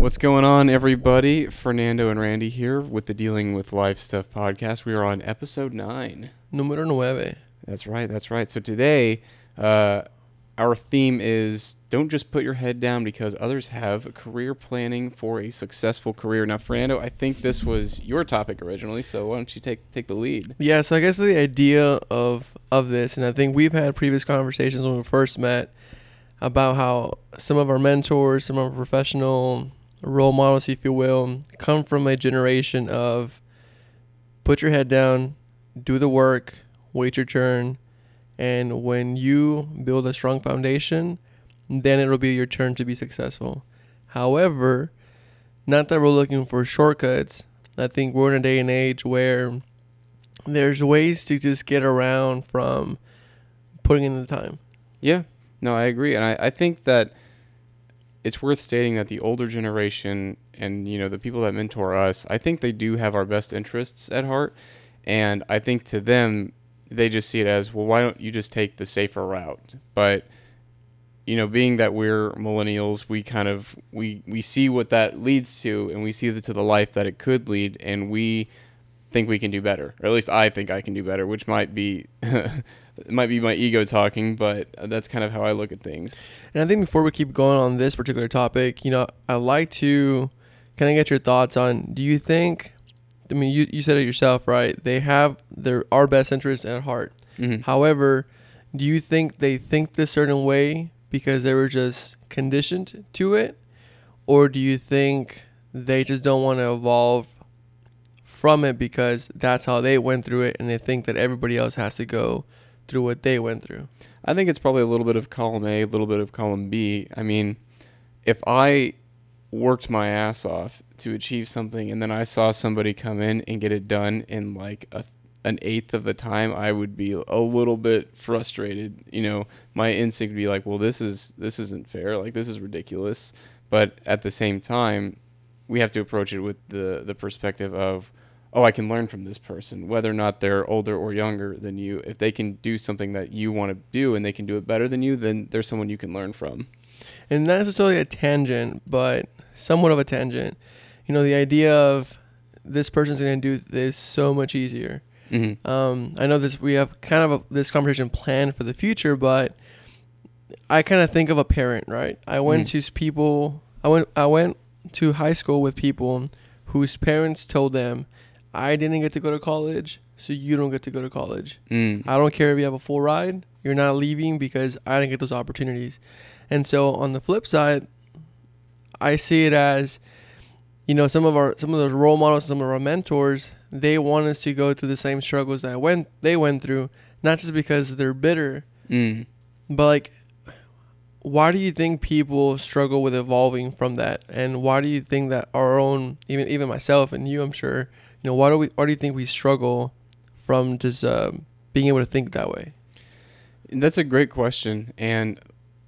What's going on, everybody? Fernando and Randy here with the Dealing with Life Stuff podcast. We are on episode nine. Número nueve. That's right. That's right. So today, uh, our theme is don't just put your head down because others have career planning for a successful career. Now, Fernando, I think this was your topic originally, so why don't you take take the lead? Yeah, so I guess the idea of of this, and I think we've had previous conversations when we first met about how some of our mentors, some of our professional role models, if you will, come from a generation of put your head down, do the work, wait your turn, and when you build a strong foundation, then it'll be your turn to be successful. However, not that we're looking for shortcuts. I think we're in a day and age where there's ways to just get around from putting in the time. Yeah, no, I agree, and I, I think that it's worth stating that the older generation and you know the people that mentor us, I think they do have our best interests at heart, and I think to them they just see it as well. Why don't you just take the safer route? But you know, being that we're millennials, we kind of we we see what that leads to, and we see the, to the life that it could lead, and we think we can do better, or at least I think I can do better, which might be it might be my ego talking, but that's kind of how I look at things. And I think before we keep going on this particular topic, you know, I like to kind of get your thoughts on do you think I mean you, you said it yourself, right? They have their our best interests at heart. Mm-hmm. However, do you think they think this certain way because they were just conditioned to it? Or do you think they just don't want to evolve from it because that's how they went through it and they think that everybody else has to go through what they went through? I think it's probably a little bit of column A, a little bit of column B. I mean, if I worked my ass off to achieve something and then I saw somebody come in and get it done in like a an eighth of the time I would be a little bit frustrated. You know, my instinct would be like, well, this is this isn't fair. Like this is ridiculous. But at the same time, we have to approach it with the the perspective of, oh, I can learn from this person, whether or not they're older or younger than you. If they can do something that you want to do and they can do it better than you, then there's someone you can learn from. And not necessarily a tangent, but somewhat of a tangent. You know, the idea of this person's going to do this so much easier. Mm-hmm. Um, I know this. We have kind of a, this conversation planned for the future, but I kind of think of a parent, right? I went Mm. to people. I went. I went to high school with people whose parents told them, "I didn't get to go to college, so you don't get to go to college. Mm. I don't care if you have a full ride. You're not leaving because I didn't get those opportunities." And so on the flip side, I see it as, you know, some of our some of those role models, some of our mentors, they want us to go through the same struggles that went they went through, not just because they're bitter, Mm. but like why do you think people struggle with evolving from that? And why do you think that our own even even myself and you I'm sure, you know, why do we why do you think we struggle from just um, being able to think that way? That's a great question, and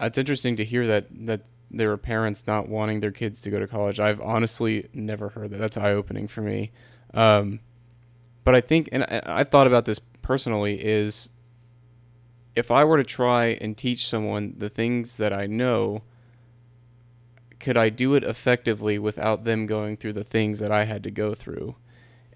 it's interesting to hear that that there are parents not wanting their kids to go to college. I've honestly never heard that. That's eye opening for me. Um, but I think, and I, I've thought about this personally, is if I were to try and teach someone the things that I know, could I do it effectively without them going through the things that I had to go through?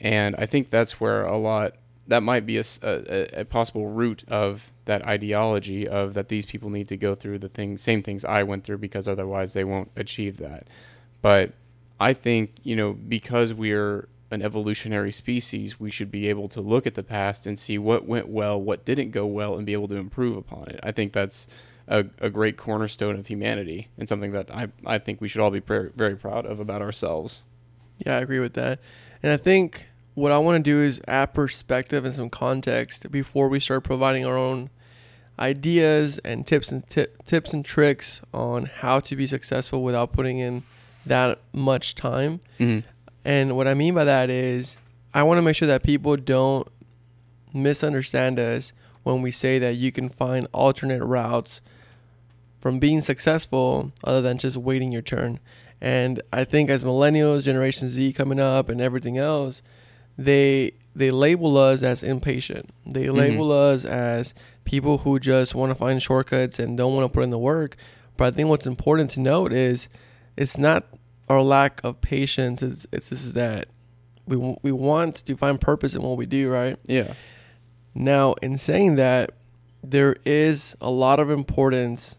And I think that's where a lot that might be a possible root of that ideology of that these people need to go through the things same things I went through because otherwise they won't achieve that. But I think, you know, because we're an evolutionary species, we should be able to look at the past and see what went well, what didn't go well, and be able to improve upon it. I think that's a, a great cornerstone of humanity and something that I, I think we should all be very, very proud of about ourselves. Yeah, I agree with that. And I think what I want to do is add perspective and some context before we start providing our own ideas and tips and ti- tips and tricks on how to be successful without putting in that much time. Mm-hmm. And what I mean by that is I want to make sure that people don't misunderstand us when we say that you can find alternate routes from being successful other than just waiting your turn. And I think as millennials, Generation Z coming up and everything else, they they label us as impatient. They Mhm. label us as people who just want to find shortcuts and don't want to put in the work. But I think what's important to note is it's not our lack of patience is it's just that we we want to find purpose in what we do, right? Yeah. Now, in saying that, there is a lot of importance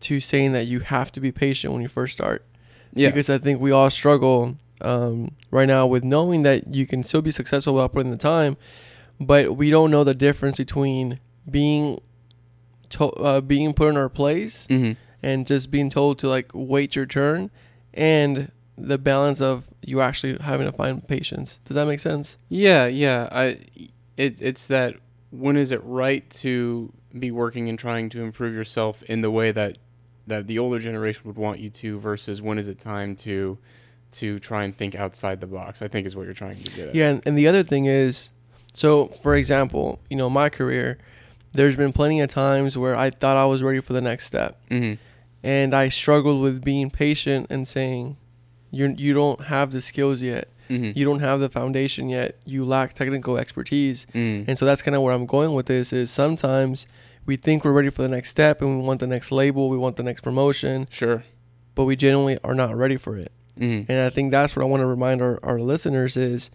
to saying that you have to be patient when you first start. Yeah. Because I think we all struggle um, right now with knowing that you can still be successful without putting the time, but we don't know the difference between being to- uh, being put in our place mm-hmm. and just being told to like wait your turn and the balance of you actually having to find patience. Does that make sense? Yeah, yeah. I it it's that when is it right to be working and trying to improve yourself in the way that that the older generation would want you to versus when is it time to to try and think outside the box. I think is what you're trying to get at. Yeah, and, and the other thing is, so for example, you know, my career, there's been plenty of times where I thought I was ready for the next step, Mhm. and I struggled with being patient and saying, you you don't have the skills yet, Mhm. you don't have the foundation yet, you lack technical expertise, Mm. and so that's kind of where I'm going with this. Is sometimes we think we're ready for the next step and we want the next label, we want the next promotion, Sure. but we genuinely are not ready for it. Mhm. And I think that's what I want to remind our, our listeners is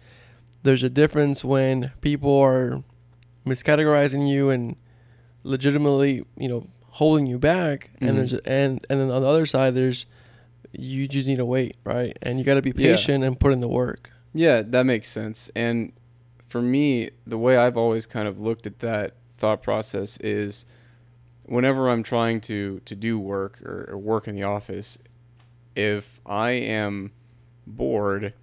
there's a difference when people are miscategorizing you and legitimately, you know, holding you back Mhm. and there's and and then on the other side there's you just need to wait, right? And you got to be Yeah. patient and put in the work. Yeah, that makes sense. And for me, the way I've always kind of looked at that thought process is whenever I'm trying to to do work or, or work in the office, if I am bored,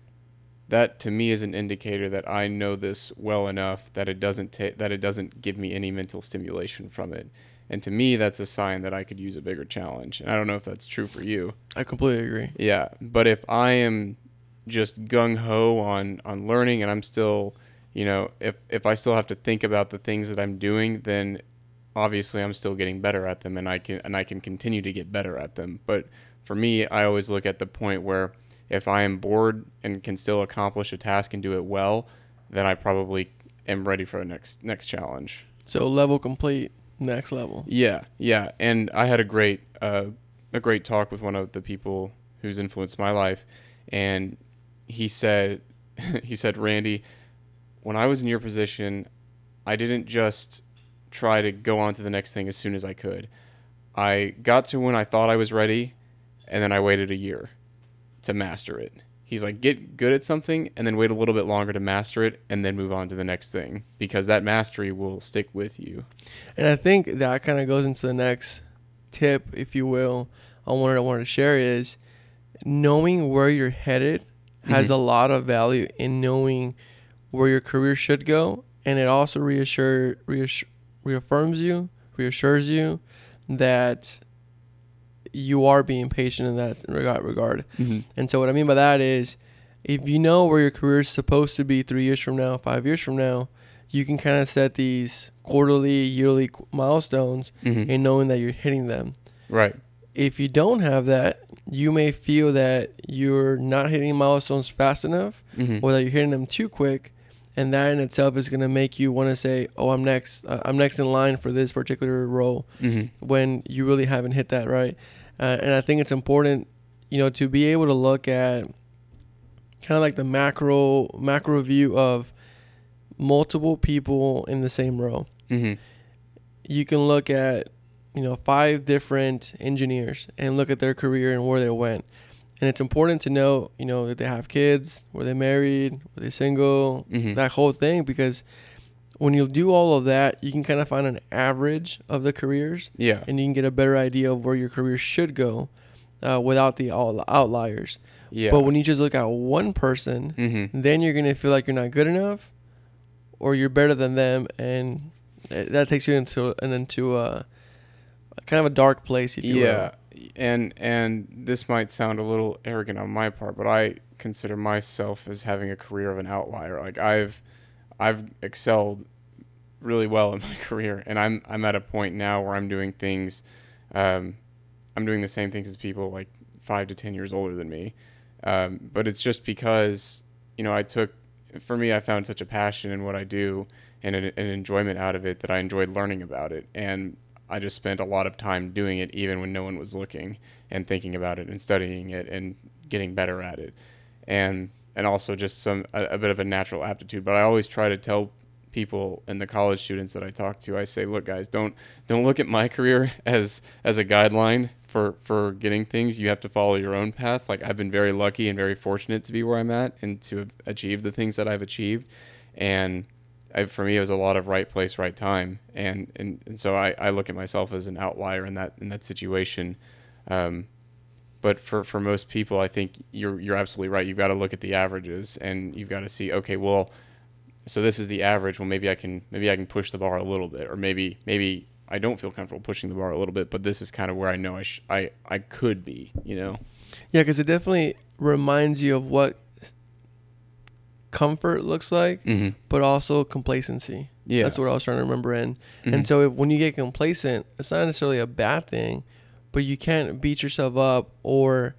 that to me is an indicator that I know this well enough that it doesn't ta- that it doesn't give me any mental stimulation from it. And to me, that's a sign that I could use a bigger challenge. And I don't know if that's true for you. I completely agree. Yeah, but if I am just gung ho on on learning and I'm still, you know, if if I still have to think about the things that I'm doing, then obviously I'm still getting better at them and I can and I can continue to get better at them. But for me, I always look at the point where if I am bored and can still accomplish a task and do it well, then I probably am ready for a next next challenge. So level complete, next level. Yeah, yeah, and I had a great uh, a great talk with one of the people who's influenced my life, and he said he said Randy, when I was in your position, I didn't just try to go on to the next thing as soon as I could. I got to when I thought I was ready, and then I waited a year to master it. He's like, get good at something and then wait a little bit longer to master it and then move on to the next thing because that mastery will stick with you. And I think that kind of goes into the next tip, if you will, on what I wanted to share is knowing where you're headed has Mhm. a lot of value in knowing where your career should go, and it also reassure, reassure reaffirms you, reassures you that you are being patient in that regard. regard. Mm-hmm. And so what I mean by that is if you know where your career is supposed to be 3 years from now, 5 years from now, you can kind of set these quarterly, yearly qu- milestones Mm-hmm. and knowing that you're hitting them. Right. If you don't have that, you may feel that you're not hitting milestones fast enough Mm-hmm. or that you're hitting them too quick, and that in itself is going to make you want to say, "Oh, I'm next. Uh, I'm next in line for this particular role." Mm-hmm. when you really haven't hit that right. Uh, and I think it's important, you know, to be able to look at kind of like the macro macro view of multiple people in the same row. Mm-hmm. You can look at, you know, five different engineers and look at their career and where they went. And it's important to know, you know, that they have kids, were they married, were they single, Mm-hmm. that whole thing because when you do all of that, you can kind of find an average of the careers Yeah. and you can get a better idea of where your career should go uh, without the all outliers. Yeah. But when you just look at one person, mm-hmm. then you're gonna feel like you're not good enough, or you're better than them, and that takes you into and into a kind of a dark place, if you Yeah. And and this might sound a little arrogant on my part, but I consider myself as having a career of an outlier. Like I've I've excelled really well in my career, and I'm I'm at a point now where I'm doing things, um, I'm doing the same things as people like five to ten years older than me, um, but it's just because you know I took, for me I found such a passion in what I do and an, an enjoyment out of it that I enjoyed learning about it, and I just spent a lot of time doing it even when no one was looking and thinking about it and studying it and getting better at it. And and also just some a, a bit of a natural aptitude. But I always try to tell people and the college students that I talk to, I say, look, guys, don't don't look at my career as as a guideline for for getting things. You have to follow your own path. Like I've been very lucky and very fortunate to be where I'm at and to achieve the things that I've achieved. And I, for me, it was a lot of right place, right time. And and, and so I, I look at myself as an outlier in that in that situation. Um, but for, for most people, I think you're you're absolutely right. You've got to look at the averages, and you've got to see, okay, well, so this is the average. Well, maybe I can maybe I can push the bar a little bit, or maybe maybe I don't feel comfortable pushing the bar a little bit, but this is kind of where I know I sh- I I could be, you know. Yeah, because it definitely reminds you of what comfort looks like, Mm-hmm. but also complacency. Yeah, That's what I was trying to remember in. Mhm. And so if, when you get complacent, it's not necessarily a bad thing, but you can't beat yourself up or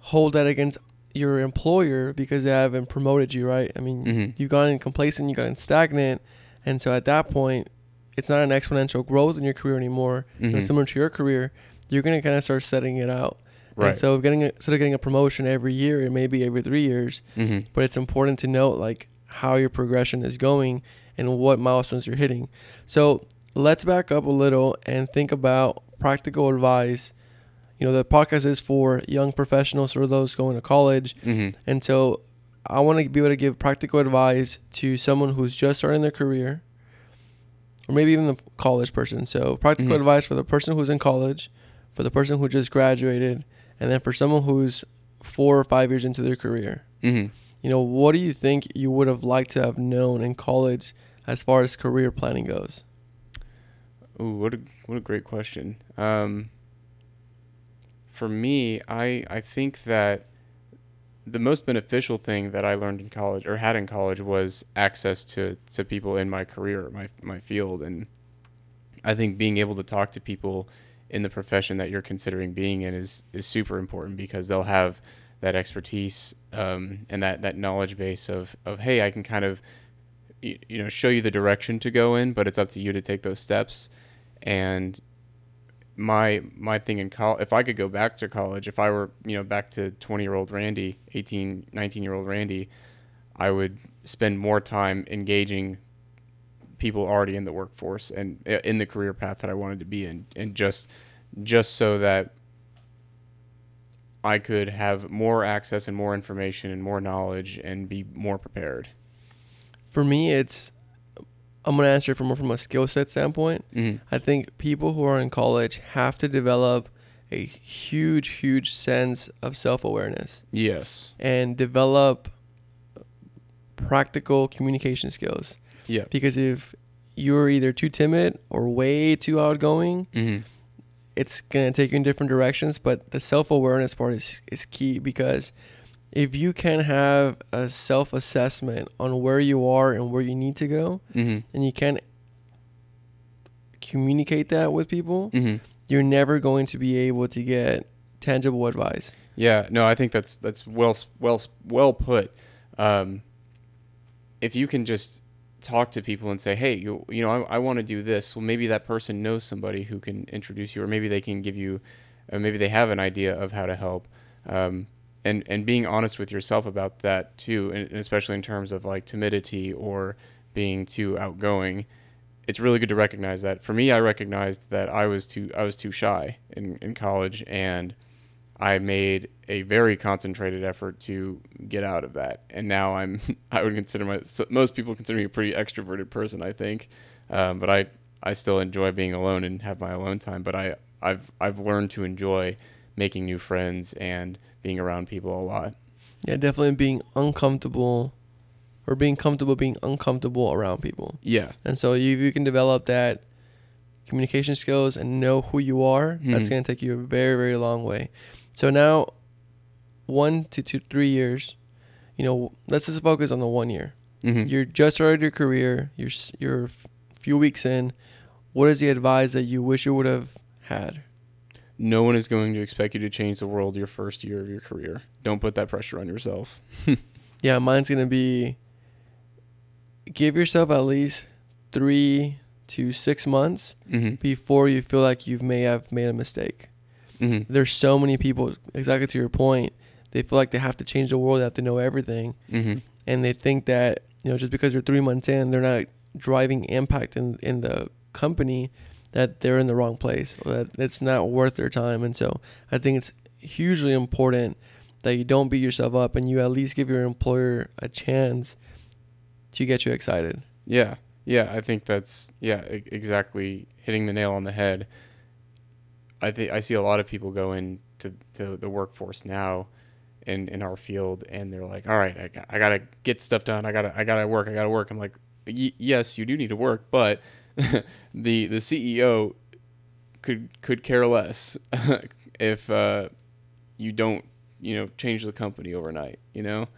hold that against your employer because they haven't promoted you, right? I mean, Mhm. you've gotten complacent, you've gotten stagnant. And so at that point, it's not an exponential growth in your career anymore. You know, Mhm. similar to your career, you're going to kind of start setting it out. Right. And so getting a, instead of getting a promotion every year, it may be every three years, mm-hmm. but it's important to note like how your progression is going and what milestones you're hitting. So let's back up a little and think about practical advice. You know, the podcast is for young professionals or those going to college. Mm-hmm. And so I want to be able to give practical advice to someone who's just starting their career or maybe even the college person. So practical Mhm. advice for the person who's in college, for the person who just graduated, and then for someone who's four or five years into their career. Mm-hmm. You know, what do you think you would have liked to have known in college as far as career planning goes? Ooh, what a what a great question. Um, for me, I I think that the most beneficial thing that I learned in college or had in college was access to, to people in my career, my my field, and I think being able to talk to people in the profession that you're considering being in is is super important because they'll have that expertise um, and that that knowledge base of of hey, I can kind of y- you know show you the direction to go in, but it's up to you to take those steps. And my my thing in college, if I could go back to college, if I were you know back to 20 year old Randy, 18, 19 year old Randy, I would spend more time engaging people already in the workforce and uh, in the career path that I wanted to be in, and just just so that I could have more access and more information and more knowledge and be more prepared. For me, it's I'm gonna answer from more from a skill set standpoint. Mm-hmm. I think people who are in college have to develop a huge, huge sense of self awareness Yes. and develop practical communication skills. Yeah. Because if you're either too timid or way too outgoing, Mm-hmm. it's gonna take you in different directions. But the self awareness part is is key because if you can have a self assessment on where you are and where you need to go, Mm-hmm. and you can communicate that with people, Mm-hmm. you're never going to be able to get tangible advice. Yeah, no, I think that's that's well well well put. Um, if you can just talk to people and say, "Hey, you you know, I, I want to do this." Well, maybe that person knows somebody who can introduce you, or maybe they can give you, or maybe they have an idea of how to help. Um, and and being honest with yourself about that too, and, especially in terms of like timidity or being too outgoing. It's really good to recognize that. For me, I recognized that I was too I was too shy in, in college and I made a very concentrated effort to get out of that, and now I'm. I would consider my. Most people consider me a pretty extroverted person, I think, um, but I I still enjoy being alone and have my alone time. But I I've I've learned to enjoy making new friends and being around people a lot. Yeah, definitely being uncomfortable or being comfortable being uncomfortable around people. Yeah. And so if you can develop that communication skills and know who you are, that's Mhm. going to take you a very, very long way. So now, one to two, three years, you know, let's just focus on the one year. Mm-hmm. You're just started your career. You're you're a few weeks in. What is the advice that you wish you would have had? No one is going to expect you to change the world your first year of your career. Don't put that pressure on yourself. Yeah, mine's gonna be give yourself at least three to six months Mm-hmm. before you feel like you may have made a mistake. Mm-hmm. There's so many people, exactly to your point, they feel like they have to change the world, they have to know everything. Mm-hmm. And they think that, you know, just because they're three months in, they're not driving impact in, in the company, that they're in the wrong place, that it's not worth their time. And so I think it's hugely important that you don't beat yourself up and you at least give your employer a chance to get you excited. Yeah, yeah, I think that's yeah, exactly hitting the nail on the head. I think I see a lot of people go into to the workforce now, in in our field, and they're like, "All right, I, got, I gotta get stuff done. I gotta I gotta work. I gotta work." I'm like, "Yes, you do need to work, but the the CEO could could care less if uh, you don't you know change the company overnight. You know,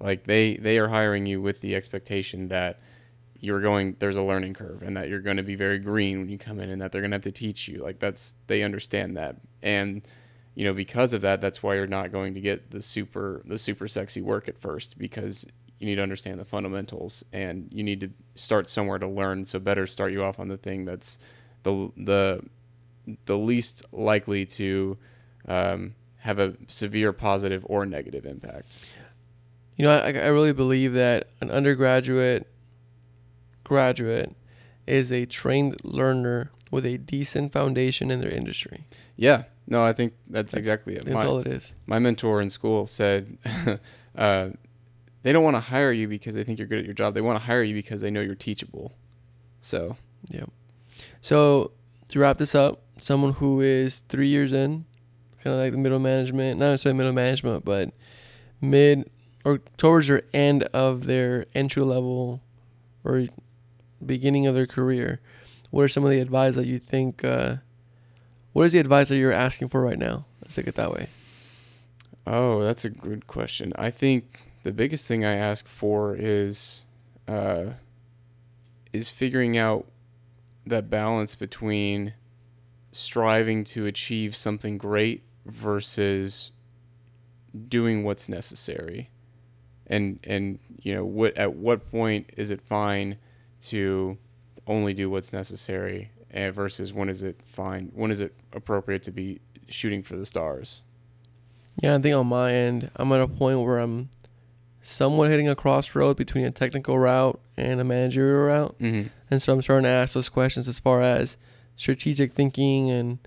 like they they are hiring you with the expectation that you're going there's a learning curve and that you're going to be very green when you come in and that they're going to have to teach you. Like that's they understand that. And you know because of that that's why you're not going to get the super the super sexy work at first because you need to understand the fundamentals and you need to start somewhere to learn. So better start you off on the thing that's the the the least likely to um, have a severe positive or negative impact. You know, I, I really believe that an undergraduate graduate is a trained learner with a decent foundation in their industry. yeah no i think that's, That's- exactly it That's My- all it is. my mentor in school said uh, they don't want to hire you because they think you're good at your job. They want to hire you because they know you're teachable. So Yeah. So to wrap this up, someone who is three years in, kind of like the middle management, not necessarily middle management, but mid or towards their end of their entry level or beginning of their career, what are some of the advice that you think? Uh, what is the advice that you're asking for right now? Let's take it that way. Oh, that's a good question. I think the biggest thing I ask for is uh, is figuring out that balance between striving to achieve something great versus doing what's necessary. And and you know, what at what point is it fine to only do what's necessary uh, versus when is it fine when is it appropriate to be shooting for the stars? Yeah, I think on my end, I'm at a point where I'm somewhat hitting a crossroad between a technical route and a managerial route. Mm-hmm. And so I'm starting to ask those questions as far as strategic thinking and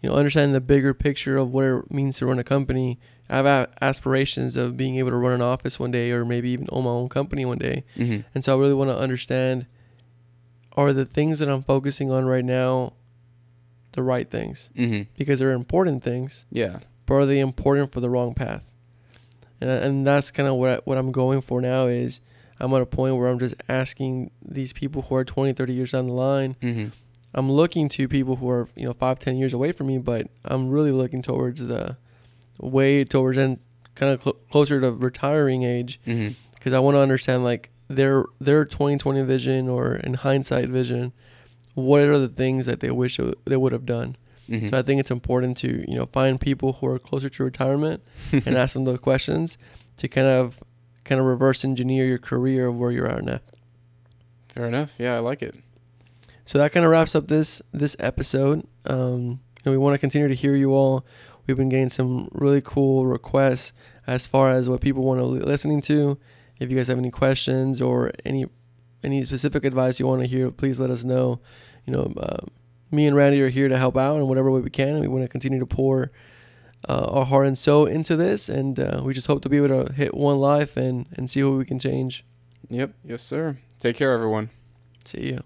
you know understanding the bigger picture of what it means to run a company. I have a- aspirations of being able to run an office one day or maybe even own my own company one day. Mm-hmm. And so I really want to understand are the things that I'm focusing on right now the right things? Mm-hmm. Because they're important things, Yeah. but are they important for the wrong path? And and that's kind of what I, what I'm going for now is I'm at a point where I'm just asking these people who are 20, 30 years down the line. Mm-hmm. I'm looking to people who are you know five, ten years away from me, but I'm really looking towards the way towards and kind of cl- closer to retiring age Mm-hmm. because I want to understand like their their 2020 vision or in hindsight vision, what are the things that they wish they would have done. Mm-hmm. So I think it's important to you know find people who are closer to retirement and ask them those questions to kind of kind of reverse engineer your career of where you're at now. Fair enough. Yeah, I like it. So that kind of wraps up this this episode. Um, and we want to continue to hear you all. We've been getting some really cool requests as far as what people want to li- listening to. If you guys have any questions or any any specific advice you want to hear, please let us know. You know, uh, me and Randy are here to help out in whatever way we can. And we want to continue to pour uh, our heart and soul into this, and uh, we just hope to be able to hit one life and and see what we can change. Yep. Yes, sir. Take care, everyone. See you.